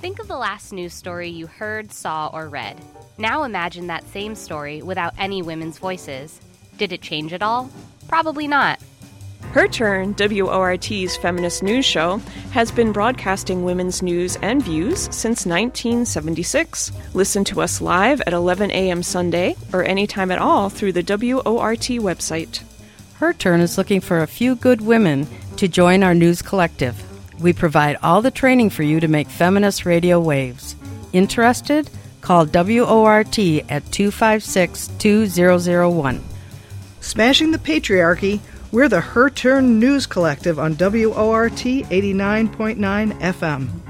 Think of the last news story you heard, saw, or read. Now imagine that same story without any women's voices. Did it change at all? Probably not. Her Turn, WORT's feminist news show, has been broadcasting women's news and views since 1976. Listen to us live at 11 a.m. Sunday or anytime at all through the WORT website. Her Turn is looking for a few good women to join our news collective. We provide all the training for you to make feminist radio waves. Interested? Call WORT at 256 2001. Smashing the Patriarchy, we're the Her Turn News Collective on WORT 89.9 FM.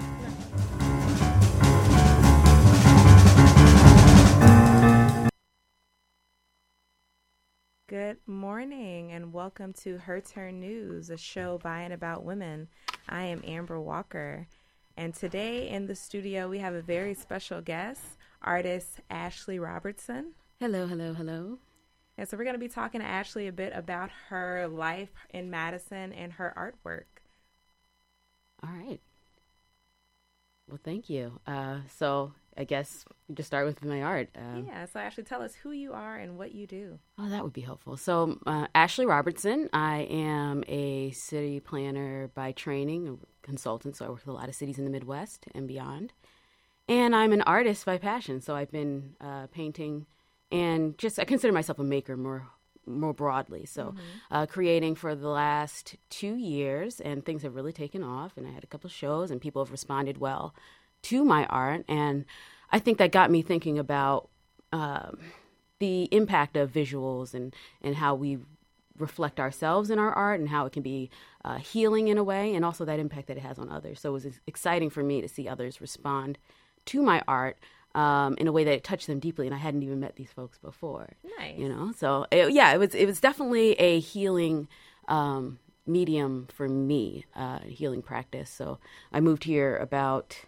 Good morning and welcome to Her Turn News, a show by and about women. I am Amber Walker, and today in the studio we have a very special guest, artist Ashley Robertson. Hello, hello, hello. And so we're going to be talking to Ashley a bit about her life in Madison and her artwork. All right. Well, thank you. Uh, so I guess we just start with my art. Uh, yeah. So Ashley, tell us who you are and what you do. Oh, that would be helpful. So uh, Ashley Robertson. I am a city planner by training, a consultant. So I work with a lot of cities in the Midwest and beyond. And I'm an artist by passion. So I've been uh, painting and just I consider myself a maker more more broadly. So, mm-hmm. uh, creating for the last two years, and things have really taken off. And I had a couple shows, and people have responded well to my art. And I think that got me thinking about um, the impact of visuals and and how we reflect ourselves in our art and how it can be uh, healing in a way, and also that impact that it has on others. So it was exciting for me to see others respond to my art um, in a way that it touched them deeply, and I hadn't even met these folks before. Nice, you know. So it, yeah, it was it was definitely a healing um, medium for me, uh, healing practice. So I moved here about.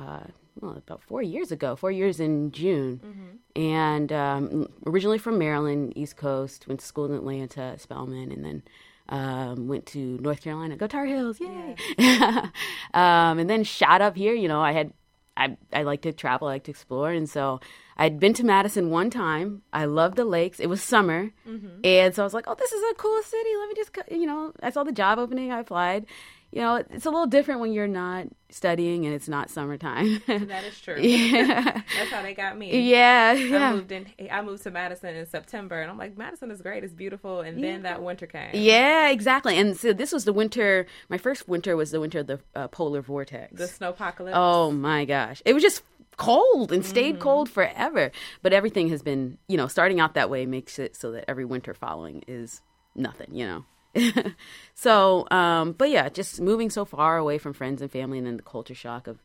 Uh, well, about four years ago, four years in June, mm-hmm. and um, originally from Maryland, East Coast, went to school in Atlanta, Spelman, and then um, went to North Carolina, go Tar Heels, yay! Yeah. um, and then shot up here. You know, I had I I like to travel, I like to explore, and so I'd been to Madison one time. I loved the lakes. It was summer, mm-hmm. and so I was like, "Oh, this is a cool city. Let me just, you know." I saw the job opening. I applied. You know, it's a little different when you're not studying and it's not summertime. that is true. Yeah, that's how they got me. Yeah, yeah. I moved in. I moved to Madison in September, and I'm like, Madison is great. It's beautiful. And yeah. then that winter came. Yeah, exactly. And so this was the winter. My first winter was the winter of the uh, polar vortex, the snowpocalypse. Oh my gosh, it was just cold and stayed mm-hmm. cold forever. But everything has been, you know, starting out that way makes it so that every winter following is nothing, you know. so, um, but yeah, just moving so far away from friends and family, and then the culture shock of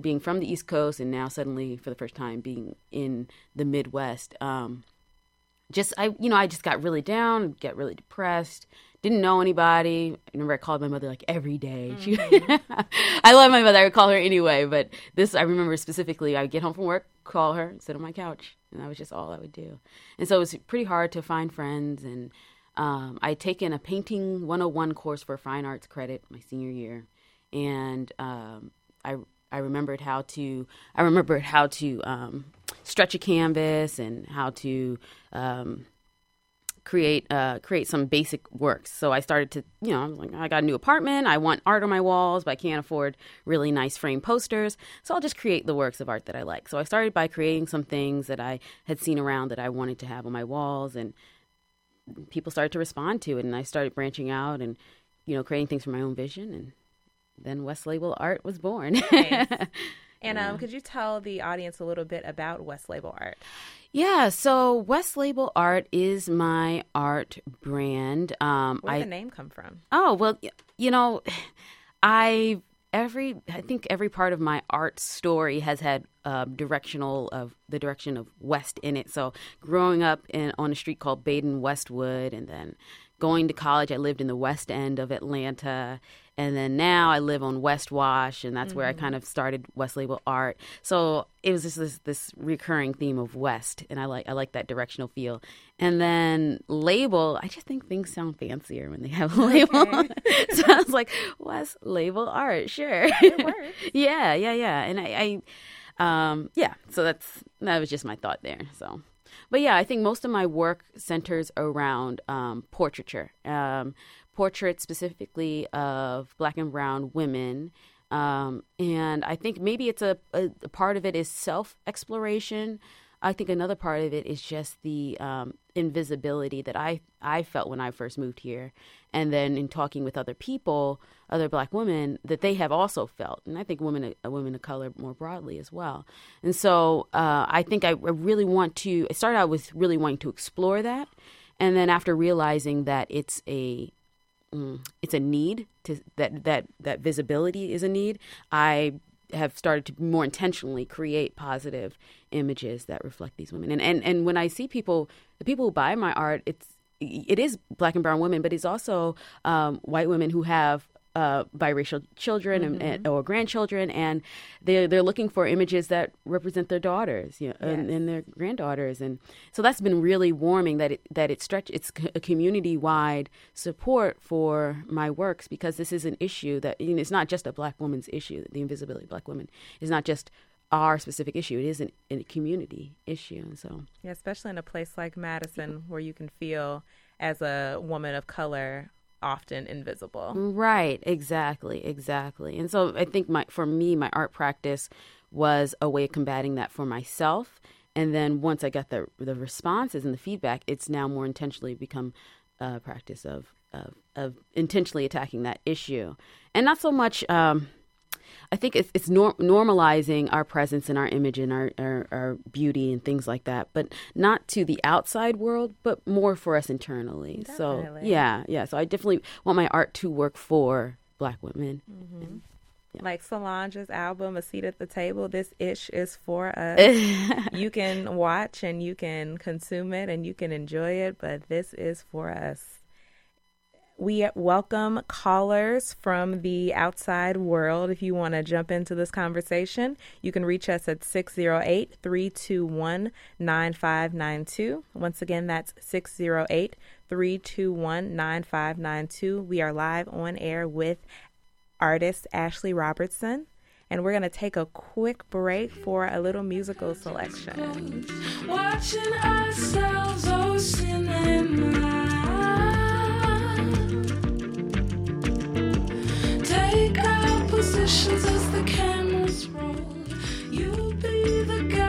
being from the East Coast and now suddenly, for the first time, being in the Midwest. Um, just I, you know, I just got really down, get really depressed. Didn't know anybody. I remember I called my mother like every day. Mm-hmm. I love my mother. I would call her anyway. But this, I remember specifically. I would get home from work, call her, sit on my couch, and that was just all I would do. And so it was pretty hard to find friends and um, I had taken a painting 101 course for fine arts credit my senior year, and um, I I remembered how to I remembered how to um, stretch a canvas and how to um, create uh, create some basic works. So I started to you know like I got a new apartment. I want art on my walls, but I can't afford really nice frame posters. So I'll just create the works of art that I like. So I started by creating some things that I had seen around that I wanted to have on my walls and people started to respond to it, and I started branching out and you know creating things for my own vision, and then West Label Art was born. nice. And um, could you tell the audience a little bit about West Label Art? Yeah, so West Label Art is my art brand. Um, Where did the name come from? Oh well, you know, I every I think every part of my art story has had uh, directional of the direction of west in it. So growing up in on a street called Baden Westwood, and then going to college, I lived in the west end of Atlanta. And then now I live on West Wash, and that's mm-hmm. where I kind of started West Label Art. So it was just this this recurring theme of West, and I like I like that directional feel. And then label, I just think things sound fancier when they have a label. Okay. so I was like, West Label Art, sure. yeah, yeah, yeah. And I, I um, yeah. So that's that was just my thought there. So but yeah, I think most of my work centers around um, portraiture, um, portraits specifically of black and brown women. Um, and I think maybe it's a, a, a part of it is self exploration I think another part of it is just the um, invisibility that I, I felt when I first moved here. And then in talking with other people, other black women, that they have also felt. And I think women, women of color more broadly as well. And so uh, I think I really want to, I started out with really wanting to explore that. And then after realizing that it's a, mm, it's a need to that that that visibility is a need. I have started to more intentionally create positive images that reflect these women. And and and when I see people, the people who buy my art, it's it is black and brown women, but it's also um, white women who have uh, biracial children mm-hmm. and, or grandchildren, and they're they're looking for images that represent their daughters, you know, yes. and, and, their granddaughters, and so that's been really warming that it that it stretch it's a community wide support for my works because this is an issue that you know, it's not just a black woman's issue. The invisibility of black women is not just our specific issue. It is an, a community issue, and so yeah, especially in a place like Madison where you can feel as a woman of color often invisible. Right, exactly, exactly. And so I think my for me my art practice was a way of combating that for myself. And then once I got the the responses and the feedback, it's now more intentionally become a practice of of, of intentionally attacking that issue, and not so much. Um, I think it's, it's nor- normalizing our presence and our image and our, our, our, beauty and things like that, but not to the outside world, but more for us internally. Definitely. So, yeah, yeah. So, I definitely want my art to work for Black women. Mm-hmm. And, yeah. Like Solange's album, A Seat at the Table, this ish is for us. you can watch and you can consume it and you can enjoy it, but this is for us. We welcome callers from the outside world. If you want to jump into this conversation, you can reach us at 608 321 9592. Once again, that's 608 321 9592. We are live on air with artist Ashley Robertson. And we're going to take a quick break for a little musical selection. Positions as the cameras roll. You'll be the guy,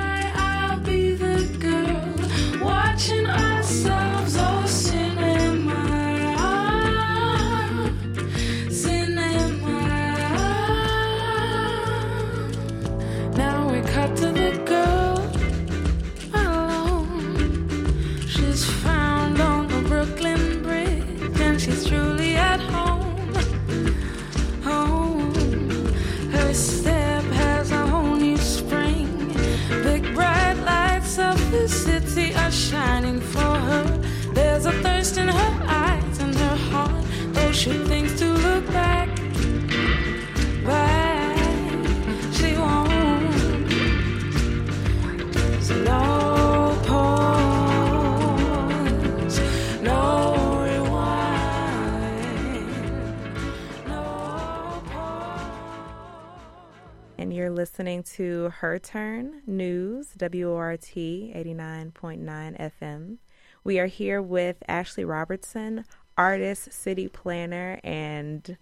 And you're listening to Her Turn News, WORT 89.9 FM. We are here with Ashley Robertson, artist, city planner, and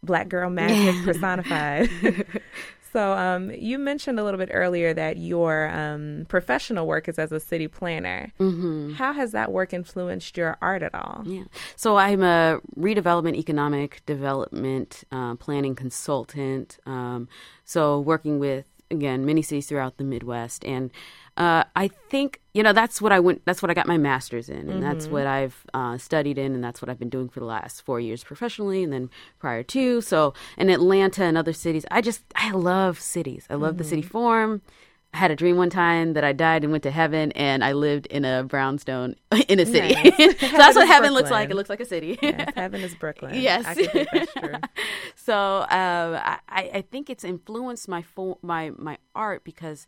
Black Girl Magic personified. So, um, you mentioned a little bit earlier that your um, professional work is as a city planner. Mm-hmm. How has that work influenced your art at all? Yeah. So, I'm a redevelopment economic development uh, planning consultant. Um, so, working with, again, many cities throughout the Midwest. And uh, I think you know that's what I went. That's what I got my master's in, and mm-hmm. that's what I've uh, studied in, and that's what I've been doing for the last four years professionally, and then prior to. So in Atlanta and other cities, I just I love cities. I love mm-hmm. the city mm-hmm. form. I had a dream one time that I died and went to heaven, and I lived in a brownstone in a city. Nice. so that's what heaven looks like. It looks like a city. Yes, heaven is Brooklyn. Yes. I think that's true. so um, I, I think it's influenced my fo- my my art because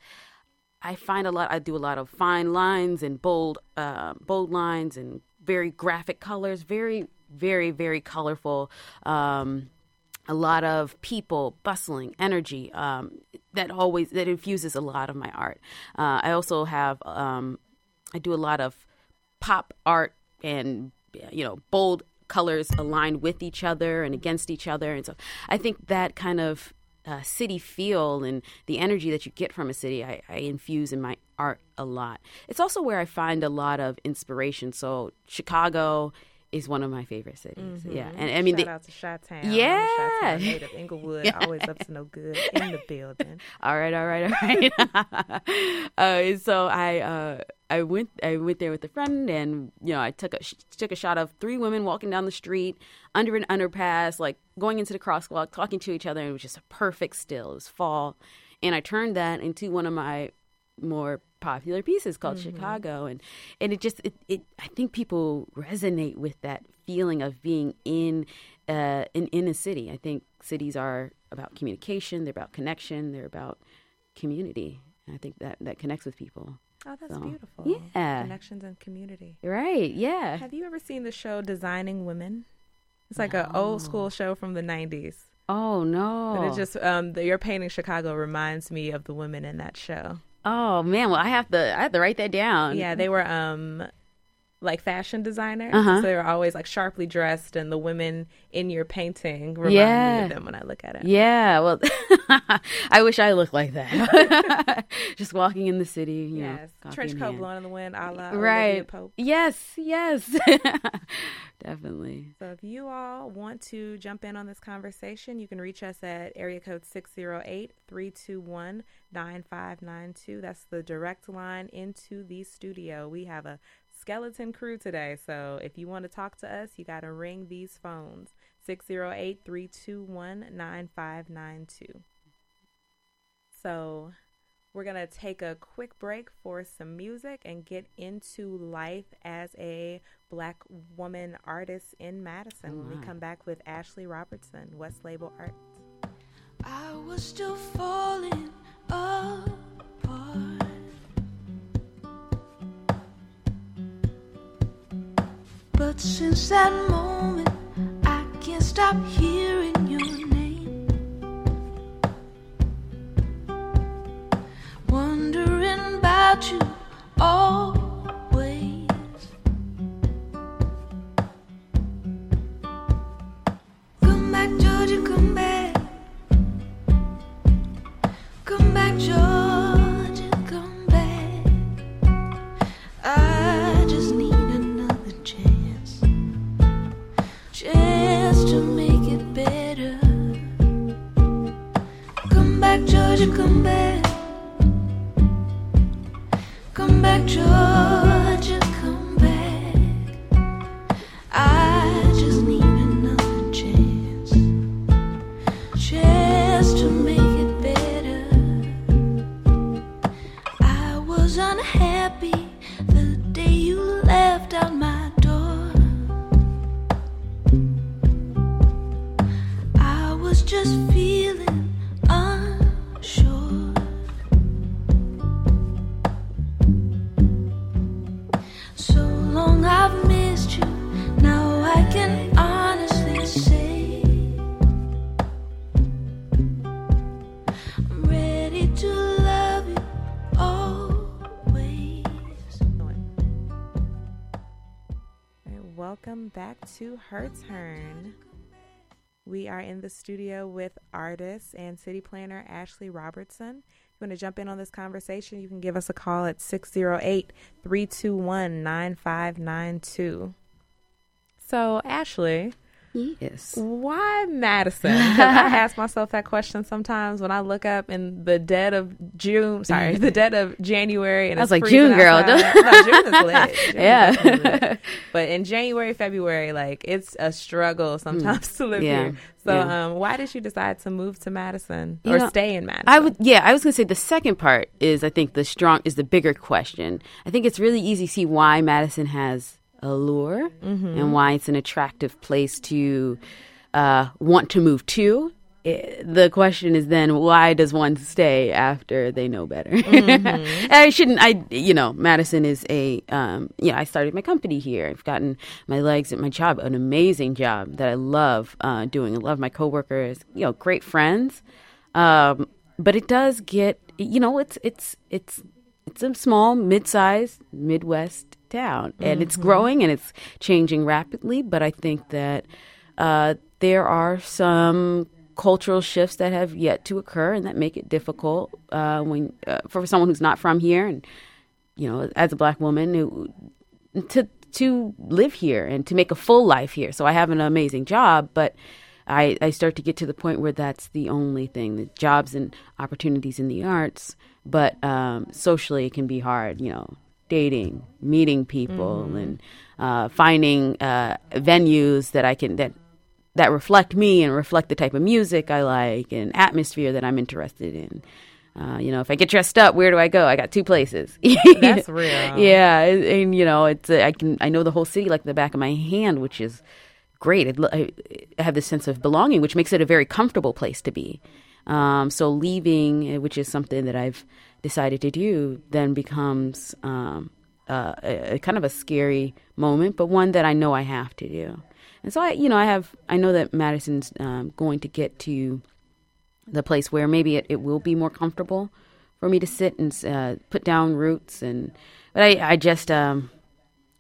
I find a lot. I do a lot of fine lines and bold uh, bold lines and very graphic colors. Very very very colorful. Um, a lot of people, bustling energy. Um, that always that infuses a lot of my art. Uh, I also have um, I do a lot of pop art and you know bold colors aligned with each other and against each other. And so i think that kind of uh, city feel and the energy that you get from a city I, I infuse in my art a lot. It's also where i find a lot of inspiration. So chicago is one of my favorite cities yeah and i mean Shout the, out to Chi-Town. Yeah. Chi-Town native. Englewood, always up to no good in the building. all right, all right, all right. uh, so I uh, I went I went there with a friend, and you know I took a sh- took a shot of three women walking down the street under an underpass, like going into the crosswalk, talking to each other, and it was just a perfect still. It was fall, and I turned that into one of my more popular pieces called Chicago, and and it just it, it I think people resonate with that feeling of being in uh in in a city. I think cities are about communication, they're about connection, they're about community. And I think that that connects with people. Oh, that's So, beautiful. yeah. Connections and community. Right? Yeah. Have you ever seen the show Designing Women? It's like an old school show from the 90s. Oh no. But it just um the, your painting Chicago reminds me of the women in that show. Oh man. Well, I have to I have to write that down. Yeah, they were um like fashion designer. Uh-huh. So they were always like sharply dressed and the women in your painting remind me of them when I look at it. Yeah, well, I wish I looked like that. Just walking in the city, you know, Yes. coffee Trench coat blowing in the wind a la Right. Pope. Yes, yes. Definitely. So if you all want to jump in on this conversation, you can reach us at area code 608-321-9592. That's the direct line into the studio. We have a skeleton crew today, so if you want to talk to us, you got to ring these phones. 608-321-9592. So, we're going to take a quick break for some music and get into life as a black woman artist in Madison when we come back with Ashley Robertson, West Label Art. I was still falling apart. Since that moment, I can't stop hearing your name. Wondering about you always. Back to Her Turn. We are in the studio with artist and city planner Ashley Robertson. If you want to jump in on this conversation, you can give us a call at 608 321 9592. So, Ashley, Yes. Why Madison? I ask myself that question sometimes when I look up in the dead of June. Sorry, the dead of January. And I was like, June, girl. no, June is lit. June Yeah. definitely lit. But in January, February, like it's a struggle sometimes to live Mm. Yeah. here. So, Yeah. um, why did you decide to move to Madison You or know, stay in Madison? I would, yeah, I was going to say the second part is, I think, the strong is the bigger question. I think it's really easy to see why Madison has allure and why it's an attractive place to uh, want to move to. I- the question is then, why does one stay after they know better? And I shouldn't. I, you know, Madison is a, um, know. I started my company here. I've gotten my legs at my job, an amazing job that I love uh, doing. I love my coworkers. You know, great friends. Um, but it does get, you know, it's it's it's it's a small, mid-sized Midwest town, and it's growing and it's changing rapidly. But I think that uh, there are some cultural shifts that have yet to occur, and that make it difficult uh, when uh, for someone who's not from here, and you know, as a black woman, who, to to live here and to make a full life here. So I have an amazing job, but I, I start to get to the point where that's the only thing the jobs and opportunities in the arts but um, socially it can be hard you know dating meeting people and uh, finding uh, venues that i can that that reflect me and reflect the type of music i like and atmosphere that i'm interested in. Uh, you know if i get dressed up where do i go? I got two places. That's real. yeah and, and, you know it's uh, i can i know the whole city like the back of my hand which is great. I, I have this sense of belonging which makes it a very comfortable place to be um, so leaving uh, which is something that i've decided to do then becomes um, uh, a, a kind of a scary moment but one that i know i have to do and so i you know i have i know that madison's um, going to get to the place where maybe it, it will be more comfortable for me to sit and uh, put down roots and but I, I just um,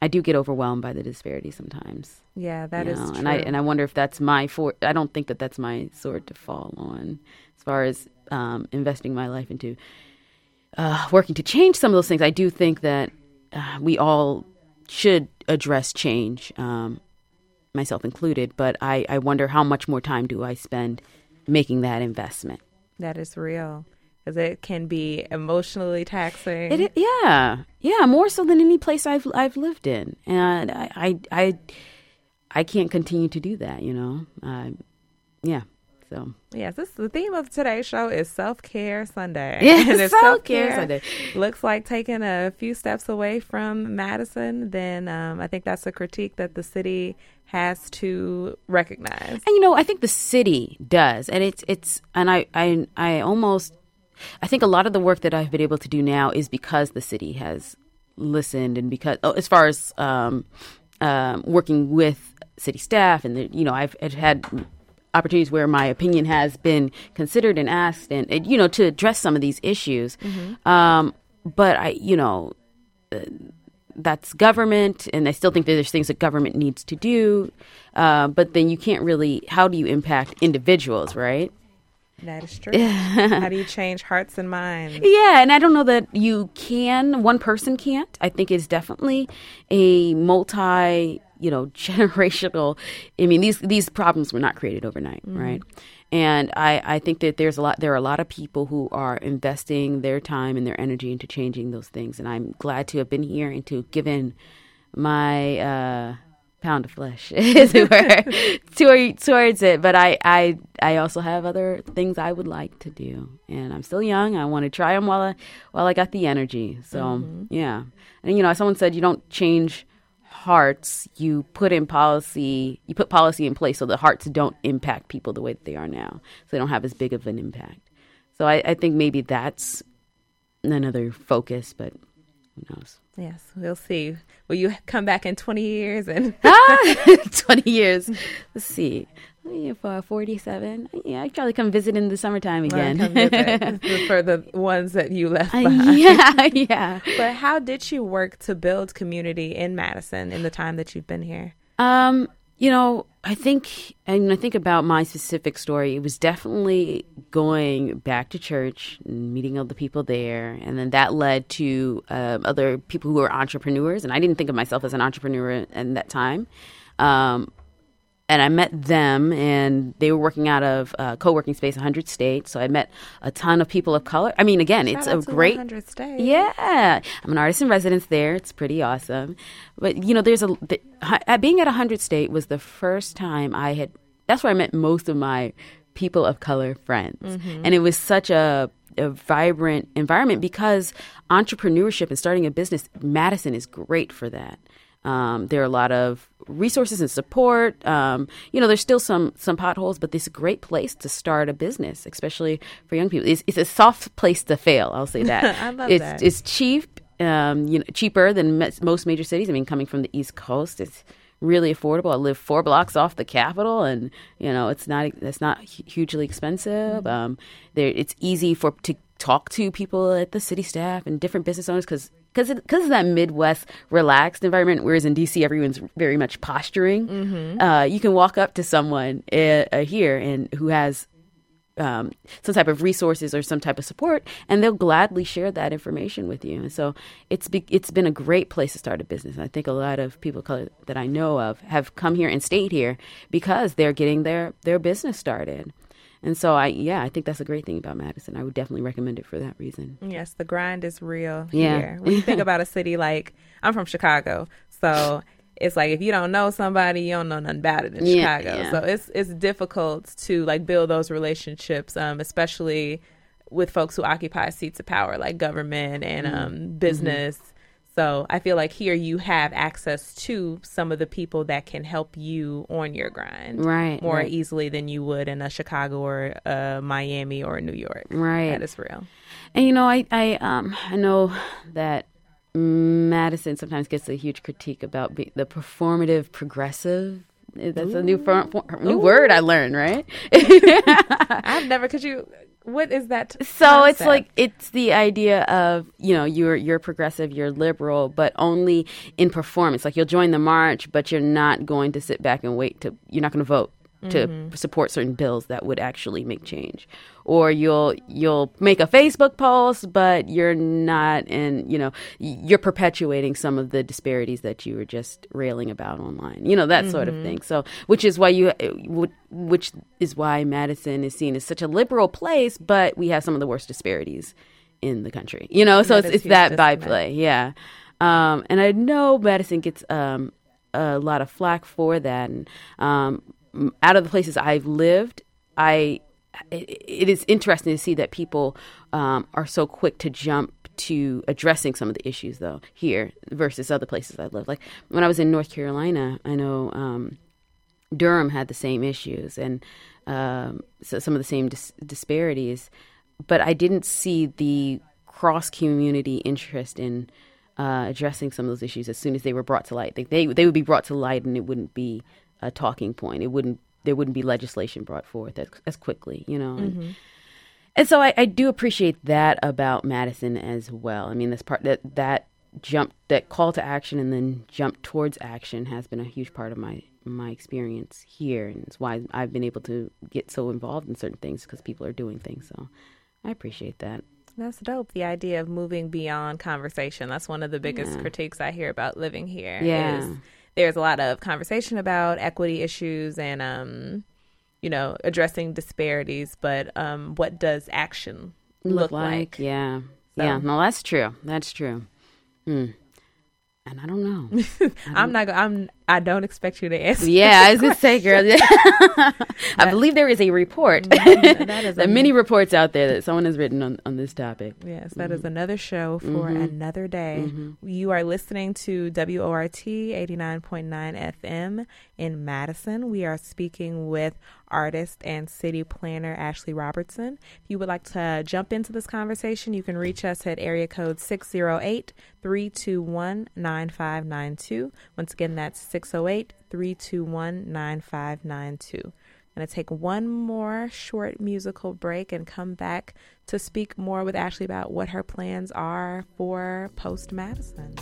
I do get overwhelmed by the disparity sometimes. Yeah, that is know, true. and I and I wonder if that's my for I don't think that that's my sword to fall on as far as um, investing my life into uh, working to change some of those things. I do think that uh, we all should address change, um, myself included. But I, I wonder how much more time do I spend making that investment. that is real because it can be emotionally taxing. It, yeah, yeah, more so than any place I've I've lived in, and I I I, I can't continue to do that. You know, uh, yeah. So Yes, this the theme of today's show is self care Sunday. Yeah, self-care self-care Sunday. Looks like taking a few steps away from Madison. Then um, I think that's a critique that the city has to recognize. And you know, I think the city does, and it's it's, and I I I almost, I think a lot of the work that I've been able to do now is because the city has listened, and because oh, as far as um, um, working with city staff, and the, you know, I've, I've had opportunities where my opinion has been considered and asked, and, and you know, to address some of these issues. Um, but I, you know, that's government, and I still think that there's things that government needs to do. Uh, but then you can't really. How do you impact individuals, right? That is true. How do you change hearts and minds? Yeah, and I don't know that you can. One person can't. I think it's definitely a multi, you know, generational. I mean, these these problems were not created overnight, right? And I, I think that there's a lot. There are a lot of people who are investing their time and their energy into changing those things. And I'm glad to have been here and to give in my uh, pound of flesh, as it were, toward, towards it. But I, I, I also have other things I would like to do, and I'm still young. I want to try them while I, while I got the energy. So yeah, and you know, someone said you don't change hearts. You put in policy. You put policy in place so the hearts don't impact people the way that they are now, so they don't have as big of an impact. So I, I think maybe that's another focus, but who knows? Yes, we'll see. Will you come back in 20 years and ah, 20 years. Let's see. Yeah, for 47. Yeah, I'd probably come visit in the summertime again. for the ones that you left Uh, behind? yeah, yeah. But how did you work to build community in Madison in the time that you've been here? Um, you know, I think, and I think about my specific story, it was definitely going back to church and meeting other people there. And then that led to uh, other people who were entrepreneurs. And I didn't think of myself as an entrepreneur in that time. Um, and I met them, and they were working out of uh, co-working space, 100 States. So I met a ton of people of color. I mean, again, it's Shout a to great 100 States. yeah, I'm an artist in residence there. It's pretty awesome. But you know, there's a the, being at 100 State was the first time I had. That's where I met most of my people of color friends, and it was such a a vibrant environment because entrepreneurship and starting a business, Madison is great for that. Um, there are a lot of resources and support. Um, you know, there's still some some potholes, but this is a great place to start a business, especially for young people. It's, it's a soft place to fail. I'll say that. I love it's, that. It's cheap, um, you know, cheaper than me- most major cities. I mean, coming from the East Coast, it's really affordable. I live four blocks off the Capitol, and you know, it's not it's not hugely expensive. Mm-hmm. Um, there, it's easy for to talk to people at the city staff and different business owners because because because of that Midwest relaxed environment. Whereas in DC, everyone's very much posturing. Mm-hmm. Uh, you can walk up to someone uh, uh, here and who has um, some type of resources or some type of support, and they'll gladly share that information with you. And so it's be, it's been a great place to start a business. I think a lot of people of color that I know of have come here and stayed here because they're getting their their business started. And so I yeah, I think that's a great thing about Madison. I would definitely recommend it for that reason. Yes, the grind is real Yeah. here. When you think about a city like I'm from Chicago, so it's like if you don't know somebody, you don't know nothing about it in Yeah, Chicago. yeah. So it's it's difficult to like build those relationships, um, especially with folks who occupy seats of power like government and Mm-hmm. um, business. So I feel like here you have access to some of the people that can help you on your grind Right, more right. easily than you would in a Chicago or a Miami or New York. Right. That is real. And you know, I I um I know that Madison sometimes gets a huge critique about be, the performative progressive. That's a new for, for- new word I learned, right? I've never. Could you? What is that? t- so it's like it's the idea of you know you're you're progressive, you're liberal, but only in performance. Like you'll join the march, but you're not going to sit back and wait to. You're not going to vote to Mm-hmm. support certain bills that would actually make change. Or you'll you'll make a facebook post but you're not and you know you're perpetuating some of the disparities that you were just railing about online you know that sort of thing. So which is why you uh, which is why madison is seen as such a liberal place but we have some of the worst disparities in the country you know? So That it's, it's that byplay yeah. Um, and i know madison gets um, a lot of flack for that. And um, out of the places i've lived i it, it is interesting to see that people um, are so quick to jump to addressing some of the issues though here versus other places I've lived like when i was in north carolina i know um, Durham had the same issues and um, so some of the same dis- disparities, but I didn't see the cross community interest in uh, addressing some of those issues as soon as they were brought to light. They, they they would be brought to light, and it wouldn't be a talking point. It wouldn't there wouldn't be legislation brought forth as, as quickly, you know. And, mm-hmm. and so I, I do appreciate that about Madison as well. I mean, this part that that jump, that call to action, and then jump towards action has been a huge part of my my experience here, and it's why I've been able to get so involved in certain things because people are doing things. So I appreciate that. That's dope. The idea of moving beyond conversation. That's one of the biggest Yeah. critiques I hear about living here. Yeah. is there's a lot of conversation about equity issues and um, you know, addressing disparities, but um, what does action look, like? yeah, So- yeah. No, that's true. That's true. Hmm. And I don't know. I'm not. go- I'm. I don't expect you to answer. Yeah, I was gonna say, girl. I believe there is a report. that is there are many reports out there that someone has written on, on this topic. Yes, that is mm-hmm. another show for mm-hmm. another day. Mm-hmm. You are listening to WORT 89.9 FM in Madison. We are speaking with artist and city planner Ashley Robertson. If you would like to jump into this conversation, you can reach us at area code 608 321 9592. Once again, that's 608 321 9592. Going to take one more short musical break and come back to speak more with Ashley about what her plans are for post Madison.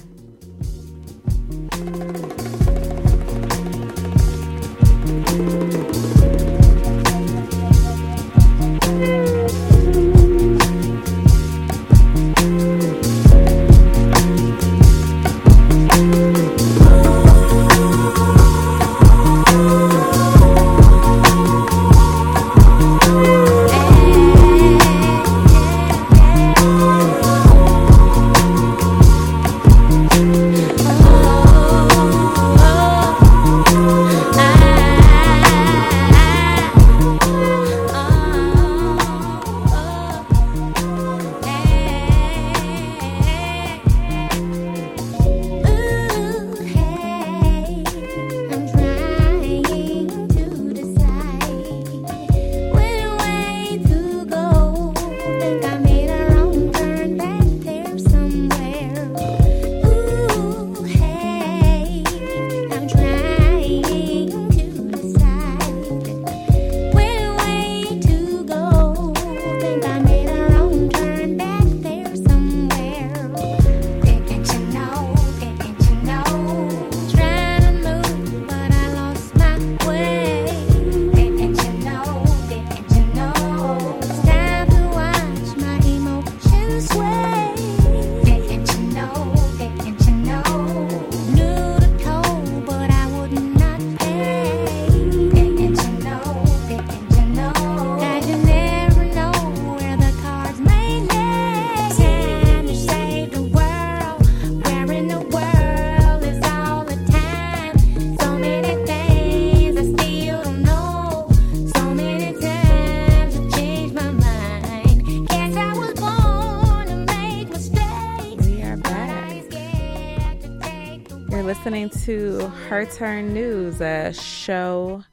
Her Turn News, a show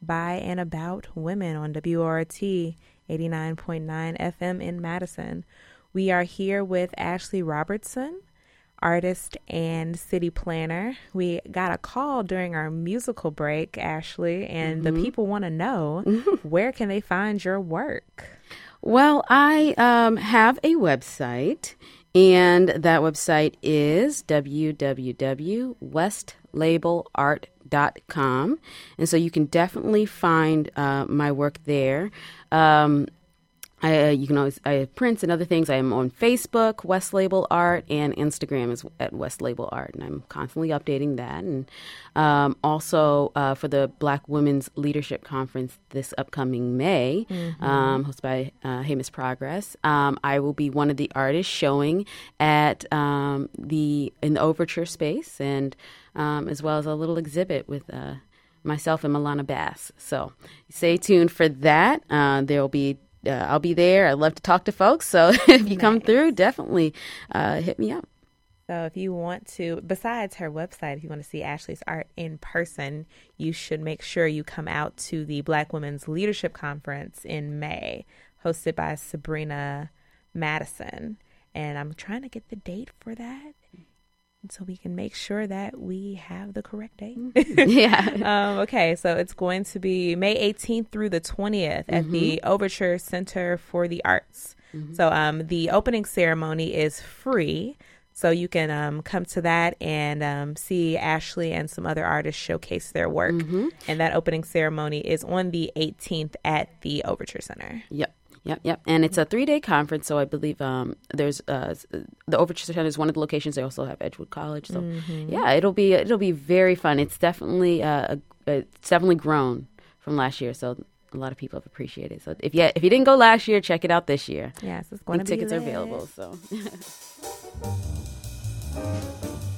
by and about women on WORT 89.9 FM in Madison. We are here with Ashley Robertson, artist and city planner. We got a call during our musical break, Ashley, and the people want to know where can they find your work? Well, I um, have a website, and that website is www.westlabeLart.com. And so you can definitely find uh, my work there. Um, I, uh, you can always I have prints and other things. I am on Facebook, West Label Art, and Instagram is at West Label Art, and I'm constantly updating that. And um, also uh, for the Black Women's Leadership Conference this upcoming May, um, hosted by uh, Progress, um, I will be one of the artists showing at um, the in the Overture space, and um, as well as a little exhibit with. Uh, myself and Milana Bass. So stay tuned for that. Uh, there will be uh, I'll be there. I love to talk to folks. So if you come through, definitely uh, hit me up. So if you want to, besides her website, if you want to see Ashley's art in person, you should make sure you come out to the Black Women's Leadership Conference in May, hosted by Sabrina Madison. And I'm trying to get the date for that. So we can make sure that we have the correct date. yeah. um, okay, so it's going to be May 18th through the 20th at the Overture Center for the Arts. So um, the opening ceremony is free. So you can um, come to that and um, see Ashley and some other artists showcase their work. And that opening ceremony is on the 18th at the Overture Center. Yep. Yep, yep, and it's a three-day conference. So I believe um, there's uh, the Overture Center is one of the locations. They also have Edgewood College. So yeah, it'll be it'll be very fun. It's definitely uh, a, it's definitely grown from last year. So a lot of people have appreciated. it. So if you if you didn't go last year, check it out this year. Yes, it's going to be tickets are available. So.